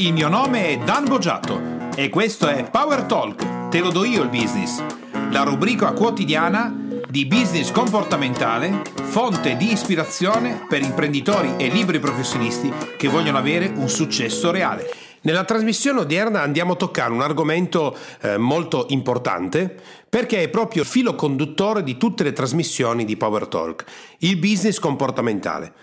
Il mio nome è Dan Boggiato e questo è Power Talk, te lo do io il business, la rubrica quotidiana di business comportamentale, fonte di ispirazione per imprenditori e libri professionisti che vogliono avere un successo reale. Nella trasmissione odierna andiamo a toccare un argomento eh, molto importante perché è proprio il filo conduttore di tutte le trasmissioni di Power Talk, il business comportamentale.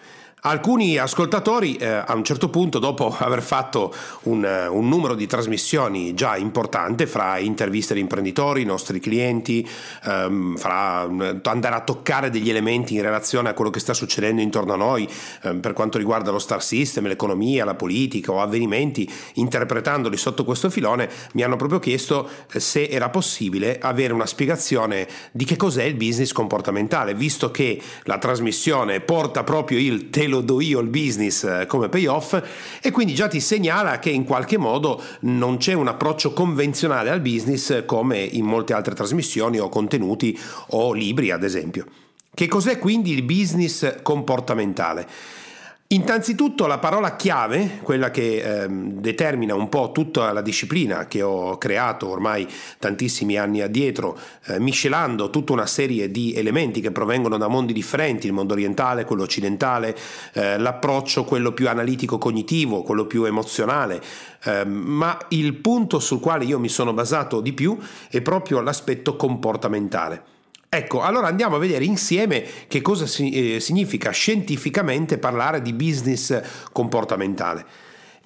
Alcuni ascoltatori eh, a un certo punto, dopo aver fatto un, eh, un, numero di trasmissioni già importante fra interviste di imprenditori, nostri clienti, ehm, fra mm, andare a toccare degli elementi in relazione a quello che sta succedendo intorno a noi eh, per quanto riguarda lo star system, l'economia, la politica o avvenimenti, interpretandoli sotto questo filone, mi hanno proprio chiesto eh, se era possibile avere una spiegazione di che cos'è il business comportamentale, visto che la trasmissione porta proprio il te lo do io il business eh, come payoff e quindi già ti segnala che in qualche modo non c'è un approccio convenzionale al business come in molte altre trasmissioni o contenuti o libri ad esempio. Che cos'è quindi il business comportamentale? Innanzitutto la parola chiave, quella che eh, determina un po' tutta la disciplina che ho creato ormai tantissimi anni addietro, eh, miscelando tutta una serie di elementi che provengono da mondi differenti, il mondo orientale, quello occidentale, eh, l'approccio, quello più analitico-cognitivo, quello più emozionale, ehm, ma il punto sul quale io mi sono basato di più è proprio l'aspetto comportamentale. Ecco, allora andiamo a vedere insieme che cosa eh, significa scientificamente parlare di business comportamentale.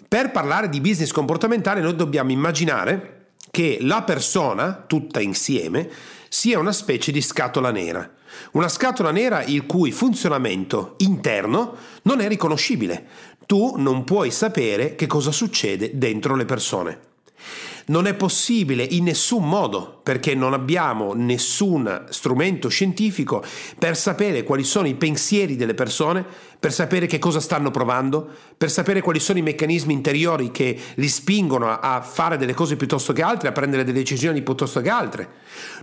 Per parlare di business comportamentale noi dobbiamo immaginare che la persona, tutta insieme, sia una specie di scatola nera. Una scatola nera il cui funzionamento interno non è riconoscibile. Tu non puoi sapere che cosa succede dentro le persone. Non è possibile in nessun modo, perché non abbiamo nessun strumento scientifico per sapere quali sono i pensieri delle persone, per sapere che cosa stanno provando, per sapere quali sono i meccanismi interiori che li spingono a fare delle cose piuttosto che altre, a prendere delle decisioni piuttosto che altre.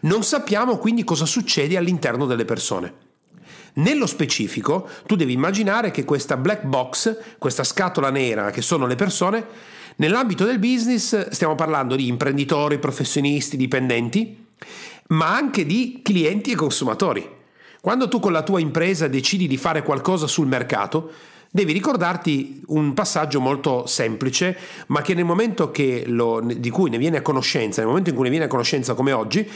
Non sappiamo quindi cosa succede all'interno delle persone. Nello specifico, tu devi immaginare che questa black box, questa scatola nera che sono le persone, Nell'ambito del business stiamo parlando di imprenditori, professionisti, dipendenti, ma anche di clienti e consumatori. Quando tu con la tua impresa decidi di fare qualcosa sul mercato, devi ricordarti un passaggio molto semplice, ma che nel momento che lo, di cui ne viene a conoscenza, nel momento in cui ne viene a conoscenza come oggi,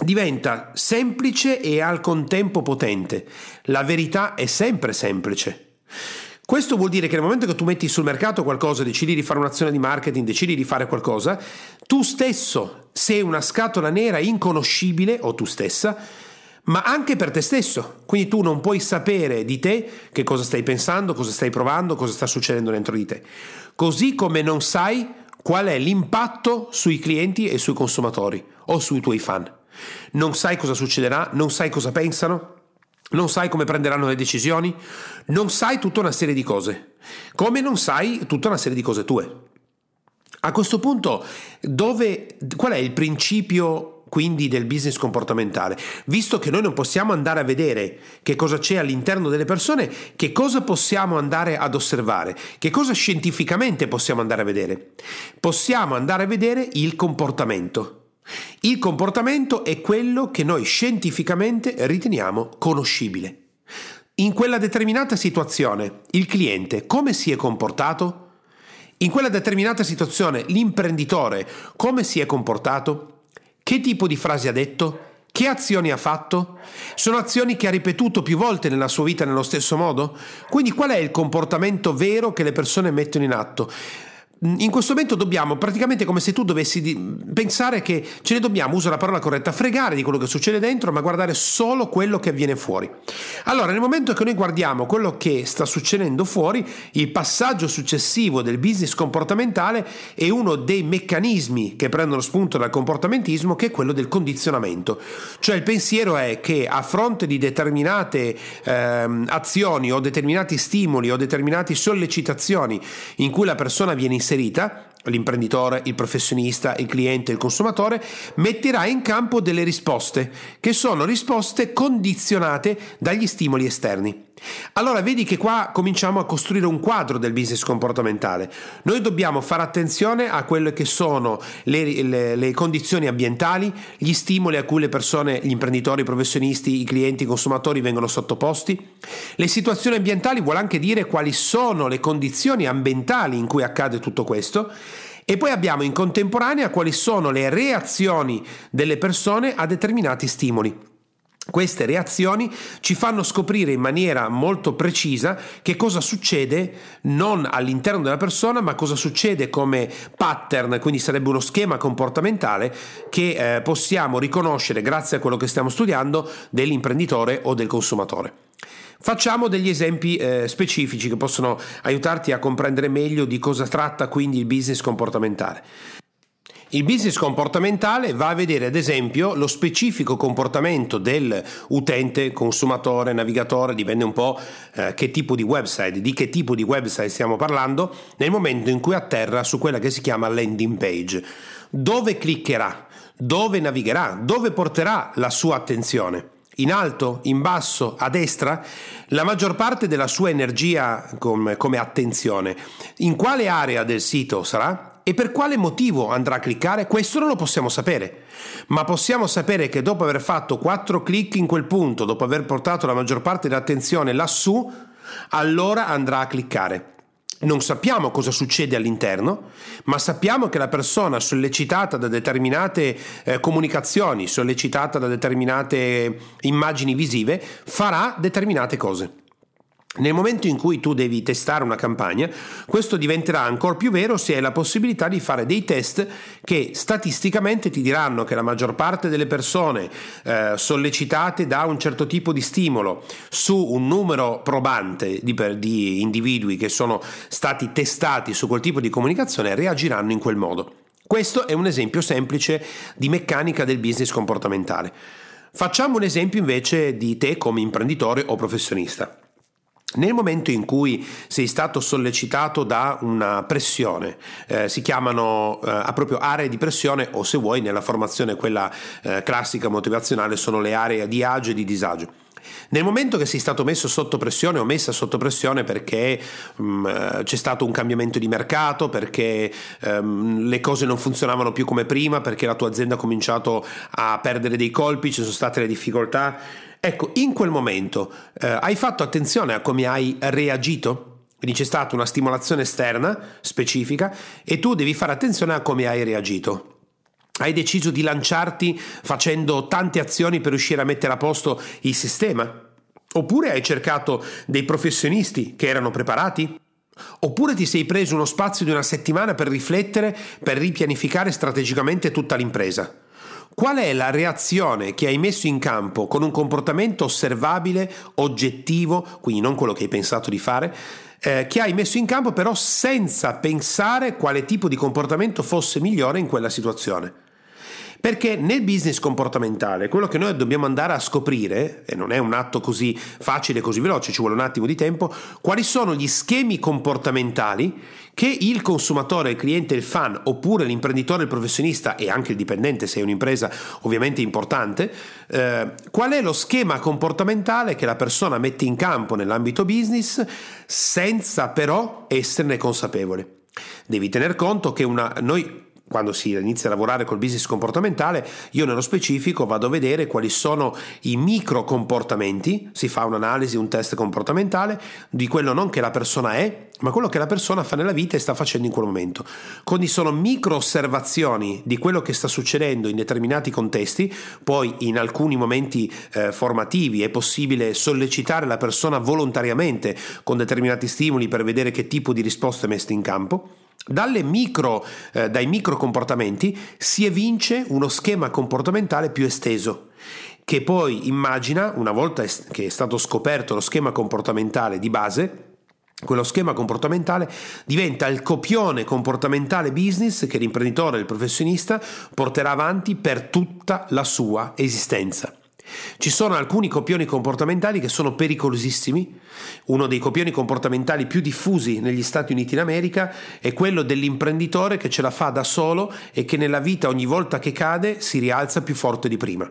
diventa semplice e al contempo potente. La verità è sempre semplice. Questo vuol dire che nel momento che tu metti sul mercato qualcosa, decidi di fare un'azione di marketing, decidi di fare qualcosa, tu stesso sei una scatola nera inconoscibile, o tu stessa, ma anche per te stesso. Quindi tu non puoi sapere di te che cosa stai pensando, cosa stai provando, cosa sta succedendo dentro di te. Così come non sai qual è l'impatto sui clienti e sui consumatori o sui tuoi fan. Non sai cosa succederà, non sai cosa pensano, non sai come prenderanno le decisioni, non sai tutta una serie di cose, come non sai tutta una serie di cose tue. A questo punto, dove, qual è il principio quindi del business comportamentale? Visto che noi non possiamo andare a vedere che cosa c'è all'interno delle persone, che cosa possiamo andare ad osservare? Che cosa scientificamente possiamo andare a vedere? Possiamo andare a vedere il comportamento. Il comportamento è quello che noi scientificamente riteniamo conoscibile. In quella determinata situazione il cliente come si è comportato? In quella determinata situazione l'imprenditore come si è comportato? Che tipo di frasi ha detto? Che azioni ha fatto? Sono azioni che ha ripetuto più volte nella sua vita nello stesso modo? Quindi qual è il comportamento vero che le persone mettono in atto? In questo momento dobbiamo praticamente come se tu dovessi pensare che ce ne dobbiamo, uso la parola corretta, fregare di quello che succede dentro, ma guardare solo quello che avviene fuori. Allora, nel momento che noi guardiamo quello che sta succedendo fuori, il passaggio successivo del business comportamentale è uno dei meccanismi che prendono spunto dal comportamentismo, che è quello del condizionamento. Cioè il pensiero è che a fronte di determinate ehm, azioni o determinati stimoli o determinate sollecitazioni in cui la persona viene inserita, l'imprenditore, il professionista, il cliente, il consumatore, metterà in campo delle risposte, che sono risposte condizionate dagli stimoli esterni. Allora vedi che qua cominciamo a costruire un quadro del business comportamentale. Noi dobbiamo fare attenzione a quelle che sono le, le, le, condizioni ambientali, gli stimoli a cui le persone, gli imprenditori, i professionisti, i clienti, i consumatori vengono sottoposti. Le situazioni ambientali vuol anche dire quali sono le condizioni ambientali in cui accade tutto questo. E poi abbiamo in contemporanea quali sono le reazioni delle persone a determinati stimoli. Queste reazioni ci fanno scoprire in maniera molto precisa che cosa succede non all'interno della persona, ma cosa succede come pattern, quindi sarebbe uno schema comportamentale che eh, possiamo riconoscere grazie a quello che stiamo studiando dell'imprenditore o del consumatore. Facciamo degli esempi eh, specifici che possono aiutarti a comprendere meglio di cosa tratta quindi il business comportamentale. Il business comportamentale va a vedere ad esempio lo specifico comportamento dell'utente, consumatore, navigatore, dipende un po' eh, che tipo di website, di che tipo di website stiamo parlando, nel momento in cui atterra su quella che si chiama landing page. Dove cliccherà? Dove navigherà? Dove porterà la sua attenzione? In alto, in basso, a destra, la maggior parte della sua energia come, come, attenzione. In quale area del sito sarà? E per quale motivo andrà a cliccare? Questo non lo possiamo sapere, ma possiamo sapere che dopo aver fatto 4 clic in quel punto, dopo aver portato la maggior parte dell'attenzione lassù, allora andrà a cliccare. Non sappiamo cosa succede all'interno, ma sappiamo che la persona sollecitata da determinate eh, comunicazioni, sollecitata da determinate immagini visive, farà determinate cose. Nel momento in cui tu devi testare una campagna, questo diventerà ancora più vero se hai la possibilità di fare dei test che statisticamente ti diranno che la maggior parte delle persone eh, sollecitate da un certo tipo di stimolo su un numero probante di, di individui che sono stati testati su quel tipo di comunicazione reagiranno in quel modo. Questo è un esempio semplice di meccanica del business comportamentale. Facciamo un esempio invece di te come imprenditore o professionista. Nel momento in cui sei stato sollecitato da una pressione, eh, si chiamano eh, proprio aree di pressione o se vuoi nella formazione quella eh, classica motivazionale sono le aree di agio e di disagio. Nel momento che sei stato messo sotto pressione o messa sotto pressione perché um, c'è stato un cambiamento di mercato, perché um, le cose non funzionavano più come prima, perché la tua azienda ha cominciato a perdere dei colpi, ci sono state le difficoltà, Ecco, in quel momento eh, hai fatto attenzione a come hai reagito? Quindi c'è stata una stimolazione esterna specifica e tu devi fare attenzione a come hai reagito. Hai deciso di lanciarti facendo tante azioni per riuscire a mettere a posto il sistema? Oppure hai cercato dei professionisti che erano preparati? Oppure ti sei preso uno spazio di una settimana per riflettere, per ripianificare strategicamente tutta l'impresa? Qual è la reazione che hai messo in campo con un comportamento osservabile, oggettivo, quindi non quello che hai pensato di fare, eh, che hai messo in campo però senza pensare quale tipo di comportamento fosse migliore in quella situazione? Perché nel business comportamentale quello che noi dobbiamo andare a scoprire, e non è un atto così facile, così veloce, ci vuole un attimo di tempo, quali sono gli schemi comportamentali che il consumatore, il cliente, il fan, oppure l'imprenditore, il professionista e anche il dipendente, se è un'impresa ovviamente importante, eh, qual è lo schema comportamentale che la persona mette in campo nell'ambito business senza però esserne consapevole. Devi tener conto che una, noi quando si inizia a lavorare col business comportamentale, io nello specifico vado a vedere quali sono i micro comportamenti, si fa un'analisi, un test comportamentale di quello non che la persona è, ma quello che la persona fa nella vita e sta facendo in quel momento. Quindi sono micro osservazioni di quello che sta succedendo in determinati contesti, poi in alcuni momenti eh, formativi è possibile sollecitare la persona volontariamente con determinati stimoli per vedere che tipo di risposte messe in campo Micro, eh, dai micro comportamenti si evince uno schema comportamentale più esteso che poi immagina, una volta che è stato scoperto lo schema comportamentale di base, quello schema comportamentale diventa il copione comportamentale business che l'imprenditore, il professionista porterà avanti per tutta la sua esistenza. Ci sono alcuni copioni comportamentali che sono pericolosissimi. Uno dei copioni comportamentali più diffusi negli Stati Uniti d'America è quello dell'imprenditore che ce la fa da solo e che nella vita ogni volta che cade si rialza più forte di prima.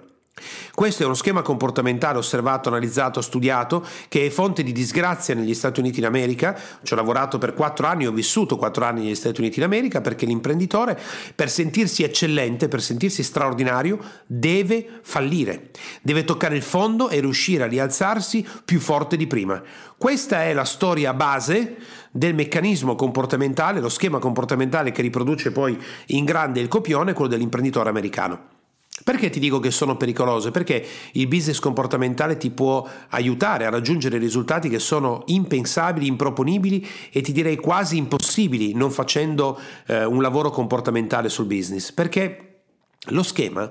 Questo è uno schema comportamentale osservato, analizzato, studiato, che è fonte di disgrazia negli Stati Uniti d'America. Ci ho lavorato per quattro anni, ho vissuto quattro anni negli Stati Uniti d'America perché l'imprenditore, per sentirsi eccellente, per sentirsi straordinario, deve fallire, deve toccare il fondo e riuscire a rialzarsi più forte di prima. Questa è la storia base del meccanismo comportamentale, lo schema comportamentale che riproduce poi in grande il copione, quello dell'imprenditore americano. Perché ti dico che sono pericolose? Perché il business comportamentale ti può aiutare a raggiungere risultati che sono impensabili, improponibili e ti direi quasi impossibili non facendo eh, un lavoro comportamentale sul business. Perché lo schema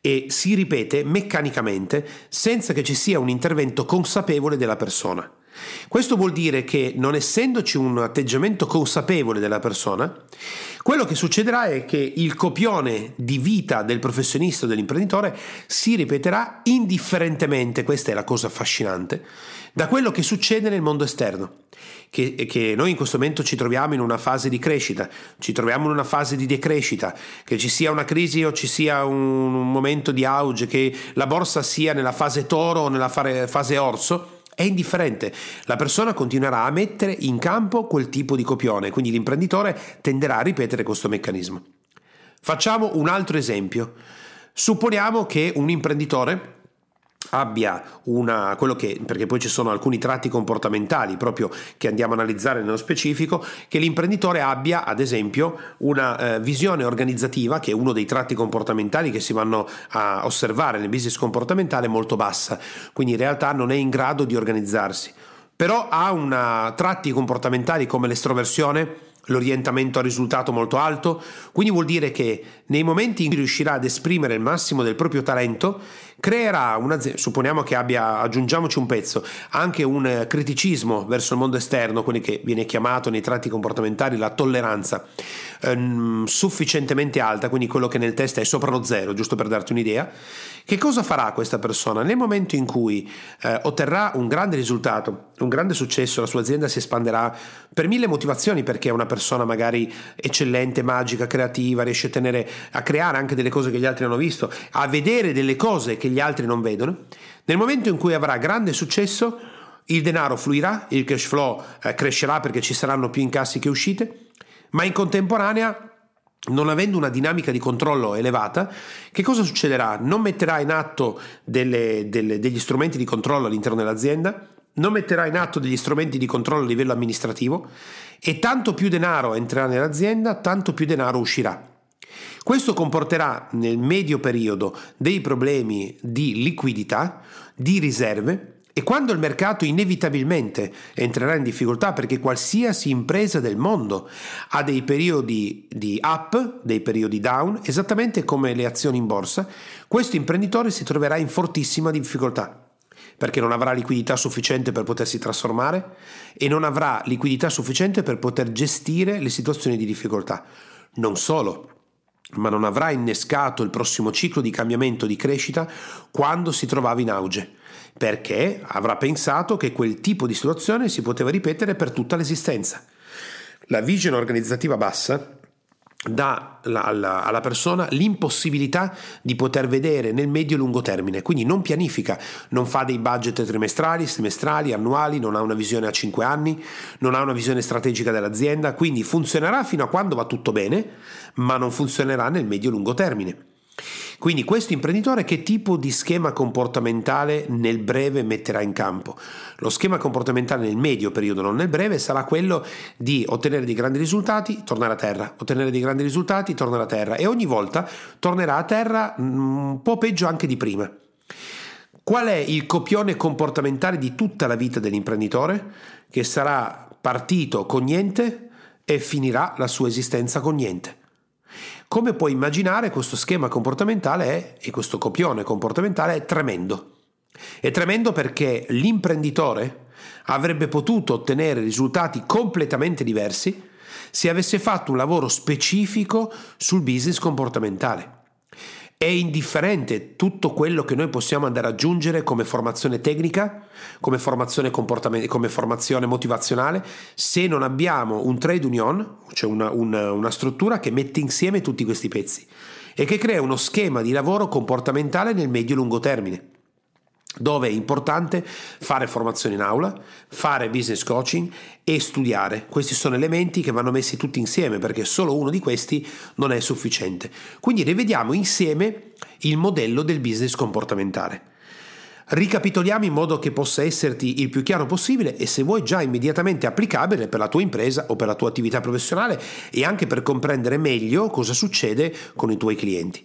e si ripete meccanicamente senza che ci sia un intervento consapevole della persona. Questo vuol dire che non essendoci un atteggiamento consapevole della persona, quello che succederà è che il copione di vita del professionista o dell'imprenditore si ripeterà indifferentemente, questa è la cosa affascinante, da quello che succede nel mondo esterno. Che, che, noi in questo momento ci troviamo in una fase di crescita, ci troviamo in una fase di decrescita, che ci sia una crisi o ci sia un, un momento di auge, che la borsa sia nella fase toro o nella fase orso, è indifferente, la persona continuerà a mettere in campo quel tipo di copione, quindi l'imprenditore tenderà a ripetere questo meccanismo. Facciamo un altro esempio. Supponiamo che un imprenditore abbia una, quello che, perché poi ci sono alcuni tratti comportamentali proprio che andiamo a analizzare nello specifico, che l'imprenditore abbia ad esempio una eh, visione organizzativa, che è uno dei tratti comportamentali che si vanno a osservare nel business comportamentale molto bassa, quindi in realtà non è in grado di organizzarsi, però ha una, tratti comportamentali come l'estroversione, l'orientamento al risultato molto alto, quindi vuol dire che nei momenti in cui riuscirà ad esprimere il massimo del proprio talento, creerà un'azienda, supponiamo che abbia, aggiungiamoci un pezzo, anche un criticismo verso il mondo esterno, quello che viene chiamato nei tratti comportamentali la tolleranza, ehm, sufficientemente alta, quindi quello che nel test è sopra lo zero, giusto per darti un'idea, che cosa farà questa persona? Nel momento in cui eh, otterrà un grande risultato, un grande successo, la sua azienda si espanderà per mille motivazioni, perché è una persona magari eccellente, magica, creativa, riesce a, tenere, a creare anche delle cose che gli altri hanno visto, a vedere delle cose che gli altri non vedono. Nel momento in cui avrà grande successo, il denaro fluirà, il cash flow eh, crescerà perché ci saranno più incassi che uscite, ma in contemporanea non avendo una dinamica di controllo elevata, che cosa succederà? Non metterà in atto delle, delle, degli strumenti di controllo all'interno dell'azienda, non metterà in atto degli strumenti di controllo a livello amministrativo e tanto più denaro entrerà nell'azienda, tanto più denaro uscirà. Questo comporterà nel medio periodo dei problemi di liquidità, di riserve, e quando il mercato inevitabilmente entrerà in difficoltà perché qualsiasi impresa del mondo ha dei periodi di up, dei periodi down, esattamente come le azioni in borsa, questo imprenditore si troverà in fortissima difficoltà perché non avrà liquidità sufficiente per potersi trasformare e non avrà liquidità sufficiente per poter gestire le situazioni di difficoltà. Non solo, ma non avrà innescato il prossimo ciclo di cambiamento di crescita quando si trovava in auge perché avrà pensato che quel tipo di situazione si poteva ripetere per tutta l'esistenza. La vision organizzativa bassa dà alla, persona l'impossibilità di poter vedere nel medio-lungo termine, quindi non pianifica, non fa dei budget trimestrali, semestrali, annuali, non ha una visione a 5 anni, non ha una visione strategica dell'azienda, quindi funzionerà fino a quando va tutto bene, ma non funzionerà nel medio-lungo termine. Quindi questo imprenditore che tipo di schema comportamentale nel breve metterà in campo? Lo schema comportamentale nel medio periodo, non nel breve, sarà quello di ottenere dei grandi risultati, tornare a terra, ottenere dei grandi risultati, tornare a terra e ogni volta tornerà a terra mm, un po' peggio anche di prima. Qual è il copione comportamentale di tutta la vita dell'imprenditore? Che sarà partito con niente e finirà la sua esistenza con niente. Come puoi immaginare, questo schema comportamentale è, e questo copione comportamentale è tremendo. È tremendo perché l'imprenditore avrebbe potuto ottenere risultati completamente diversi se avesse fatto un lavoro specifico sul business comportamentale. È indifferente tutto quello che noi possiamo andare ad aggiungere come formazione tecnica, come formazione, come formazione motivazionale, se non abbiamo un trade union, cioè una, una, una struttura che mette insieme tutti questi pezzi e che crea uno schema di lavoro comportamentale nel medio-lungo termine dove è importante fare formazione in aula, fare business coaching e studiare. Questi sono elementi che vanno messi tutti insieme perché solo uno di questi non è sufficiente. Quindi rivediamo insieme il modello del business comportamentale. Ricapitoliamo in modo che possa esserti il più chiaro possibile e se vuoi già immediatamente applicabile per la tua impresa o per la tua attività professionale e anche per comprendere meglio cosa succede con i tuoi clienti.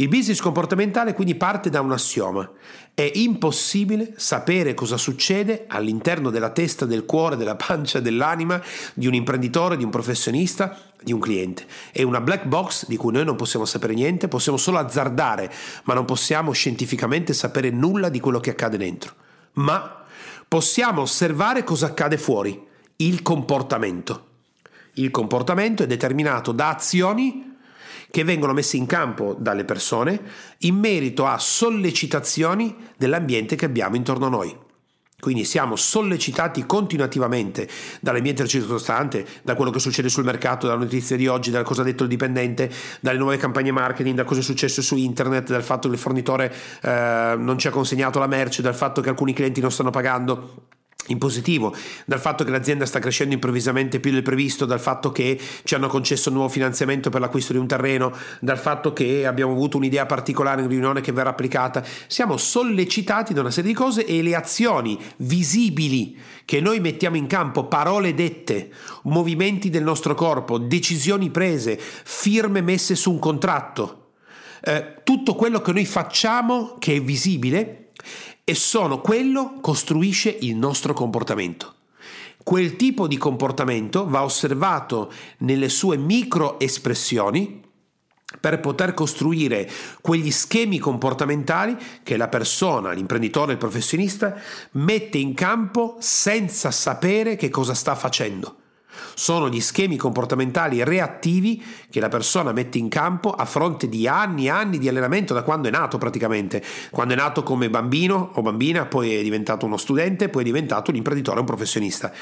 Il business comportamentale quindi parte da un assioma. È impossibile sapere cosa succede all'interno della testa, del cuore, della pancia, dell'anima di un imprenditore, di un professionista, di un cliente. È una black box di cui noi non possiamo sapere niente, possiamo solo azzardare, ma non possiamo scientificamente sapere nulla di quello che accade dentro. Ma possiamo osservare cosa accade fuori, il comportamento. Il comportamento è determinato da azioni che vengono messe in campo dalle persone in merito a sollecitazioni dell'ambiente che abbiamo intorno a noi. Quindi siamo sollecitati continuativamente dall'ambiente circostante, da quello che succede sul mercato, dalla notizia di oggi, da cosa ha detto il dipendente, dalle nuove campagne marketing, da cosa è successo su internet, dal fatto che il fornitore eh, non ci ha consegnato la merce, dal fatto che alcuni clienti non stanno pagando in positivo, dal fatto che l'azienda sta crescendo improvvisamente più del previsto, dal fatto che ci hanno concesso un nuovo finanziamento per l'acquisto di un terreno, dal fatto che abbiamo avuto un'idea particolare in riunione che verrà applicata. Siamo sollecitati da una serie di cose e le azioni visibili che noi mettiamo in campo, parole dette, movimenti del nostro corpo, decisioni prese, firme messe su un contratto, eh, tutto quello che noi facciamo che è visibile e sono quello costruisce il nostro comportamento. Quel tipo di comportamento va osservato nelle sue micro espressioni per poter costruire quegli schemi comportamentali che la persona, l'imprenditore, il professionista mette in campo senza sapere che cosa sta facendo. Sono gli schemi comportamentali reattivi che la persona mette in campo a fronte di anni e anni di allenamento da quando è nato praticamente. Quando è nato come bambino o bambina, poi è diventato uno studente, poi è diventato un imprenditore, un professionista.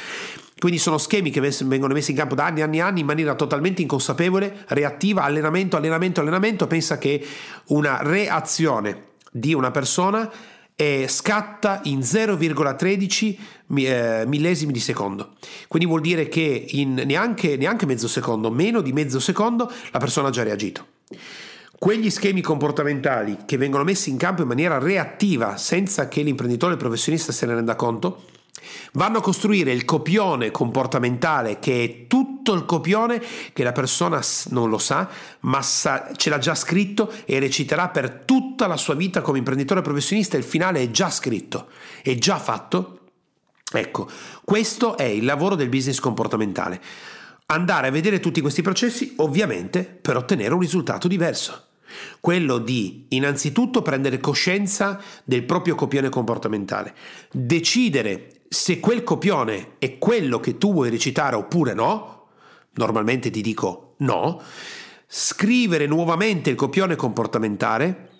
Quindi sono schemi che vengono messi in campo da anni e anni e anni in maniera totalmente inconsapevole, reattiva, allenamento, allenamento, allenamento. Pensa che una reazione di una persona e scatta in 0,13 eh, millesimi di secondo. Quindi vuol dire che in neanche, neanche mezzo secondo, meno di mezzo secondo, la persona ha già reagito. Quegli schemi comportamentali che vengono messi in campo in maniera reattiva senza che l'imprenditore professionista se ne renda conto, vanno a costruire il copione comportamentale che è tutto il copione che la persona non lo sa, ma sa, ce l'ha già scritto e reciterà per tutta la sua vita come imprenditore professionista. Il finale è già scritto, è già fatto. Ecco, questo è il lavoro del business comportamentale. Andare a vedere tutti questi processi, ovviamente, per ottenere un risultato diverso quello di innanzitutto prendere coscienza del proprio copione comportamentale, decidere se quel copione è quello che tu vuoi recitare oppure no, normalmente ti dico no, scrivere nuovamente il copione comportamentale,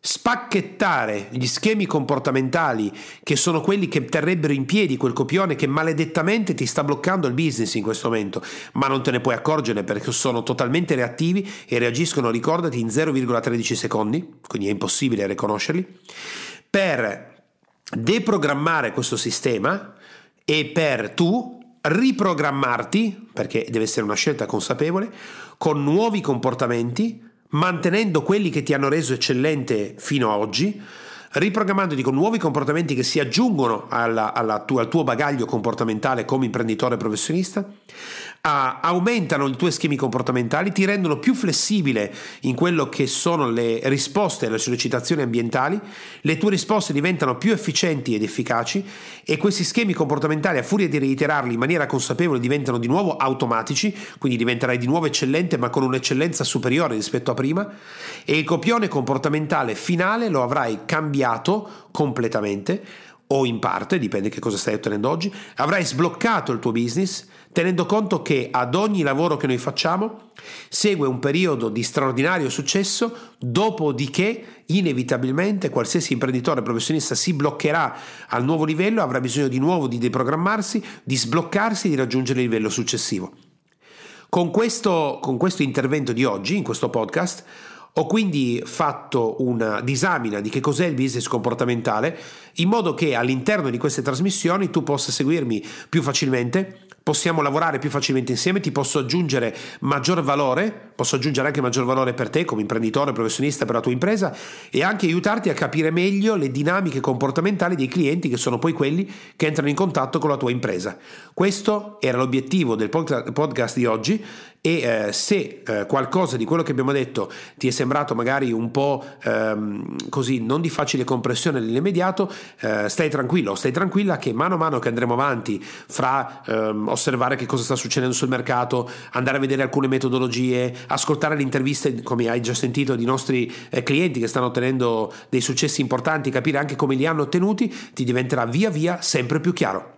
spacchettare gli schemi comportamentali che sono quelli che terrebbero in piedi quel copione che maledettamente ti sta bloccando il business in questo momento, ma non te ne puoi accorgere perché sono totalmente reattivi e reagiscono, ricordati, in 0,13 secondi, quindi è impossibile riconoscerli, per deprogrammare questo sistema e per tu riprogrammarti, perché deve essere una scelta consapevole, con nuovi comportamenti, mantenendo quelli che ti hanno reso eccellente fino ad oggi, riprogrammandoti con nuovi comportamenti che si aggiungono alla, alla tua, al tuo bagaglio comportamentale come imprenditore professionista, a, aumentano i tuoi schemi comportamentali, ti rendono più flessibile in quello che sono le risposte alle sollecitazioni ambientali, le tue risposte diventano più efficienti ed efficaci e questi schemi comportamentali a furia di reiterarli in maniera consapevole diventano di nuovo automatici, quindi diventerai di nuovo eccellente ma con un'eccellenza superiore rispetto a prima e il copione comportamentale finale lo avrai cambiato completamente o in parte, dipende che cosa stai ottenendo oggi, avrai sbloccato il tuo business, tenendo conto che ad ogni lavoro che noi facciamo segue un periodo di straordinario successo, dopodiché inevitabilmente qualsiasi imprenditore professionista si bloccherà al nuovo livello, avrà bisogno di nuovo di deprogrammarsi, di sbloccarsi di raggiungere il livello successivo. Con questo, con questo intervento di oggi, in questo podcast, ho quindi fatto una disamina di che cos'è il business comportamentale in modo che all'interno di queste trasmissioni tu possa seguirmi più facilmente possiamo lavorare più facilmente insieme, ti posso aggiungere maggior valore, posso aggiungere anche maggior valore per te come imprenditore, professionista per la tua impresa e anche aiutarti a capire meglio le dinamiche comportamentali dei clienti che sono poi quelli che entrano in contatto con la tua impresa. Questo era l'obiettivo del podcast di oggi e eh, se eh, qualcosa di quello che abbiamo detto ti è sembrato magari un po' ehm, così non di facile compressione nell'immediato, eh, stai tranquillo, stai tranquilla che mano a mano che andremo avanti fra ehm, osservare che cosa sta succedendo sul mercato, andare a vedere alcune metodologie, ascoltare le interviste, come hai già sentito, di nostri eh, clienti che stanno ottenendo dei successi importanti, capire anche come li hanno ottenuti, ti diventerà via via sempre più chiaro.